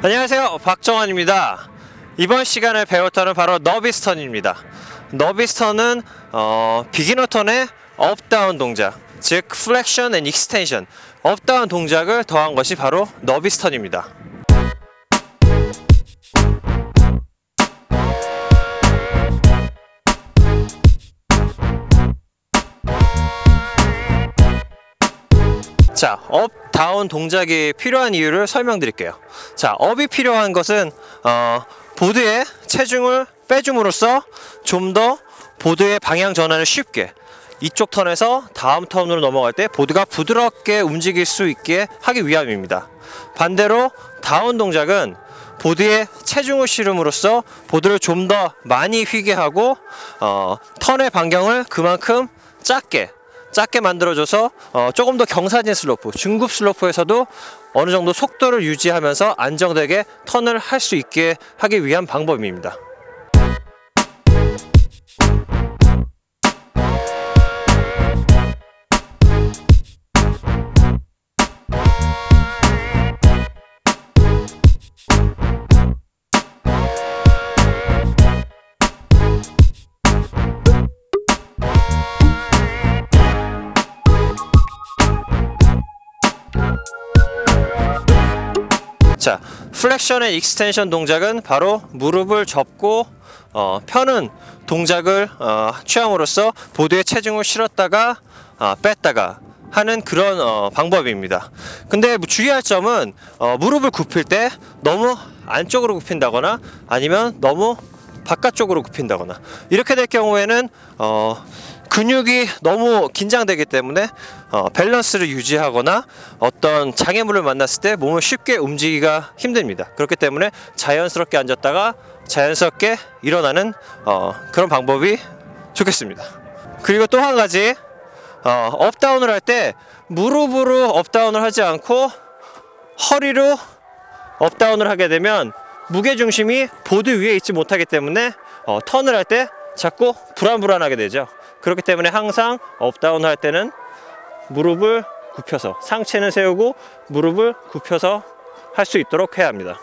안녕하세요. 박정환입니다. 이번 시간에 배울 턴은 바로 너비스턴입니다. 너비스턴은 어, beginner turn의 up down 동작 즉 flexion and extension up down 동작을 더한 것이 바로 novice turn입니다 자, up, down 동작이 필요한 이유를 설명드릴게요. 자, up이 필요한 것은 어, 보드에 체중을 빼줌으로써 좀 더 보드의 방향 전환을 쉽게 이쪽 턴에서 다음 턴으로 넘어갈 때 보드가 부드럽게 움직일 수 있게 하기 위함입니다. 반대로 down 동작은 보드에 체중을 실음으로써 보드를 좀 더 많이 휘게 하고 어, 턴의 반경을 그만큼 작게 작게 만들어줘서 어, 조금 더 경사진 슬로프, 중급 슬로프에서도 어느 정도 속도를 유지하면서 안정되게 턴을 할 수 있게 하기 위한 방법입니다. 자, flexion and extension 동작은 바로 무릎을 접고 어, 펴는 동작을 어, 취함으로써 보드에 체중을 실었다가 어, 뺐다가 하는 그런 어, 방법입니다. 근데 뭐 주의할 점은 어, 무릎을 굽힐 때 너무 안쪽으로 굽힌다거나 아니면 너무 바깥쪽으로 굽힌다거나 이렇게 될 경우에는 어, 근육이 너무 긴장되기 때문에 어, 밸런스를 유지하거나 어떤 장애물을 만났을 때 몸을 쉽게 움직이기가 힘듭니다. 그렇기 때문에 자연스럽게 앉았다가 자연스럽게 일어나는 어, 그런 방법이 좋겠습니다. 그리고 또 한 가지 어, up down을 할 때 무릎으로 up down을 하지 않고 허리로 up down을 하게 되면 무게 중심이 보드 위에 있지 못하기 때문에 어, 턴을 할 때 자꾸 불안불안하게 되죠. 그렇기 때문에 항상 up down 할 때는 무릎을 굽혀서 상체는 세우고 무릎을 굽혀서 할 수 있도록 해야 합니다.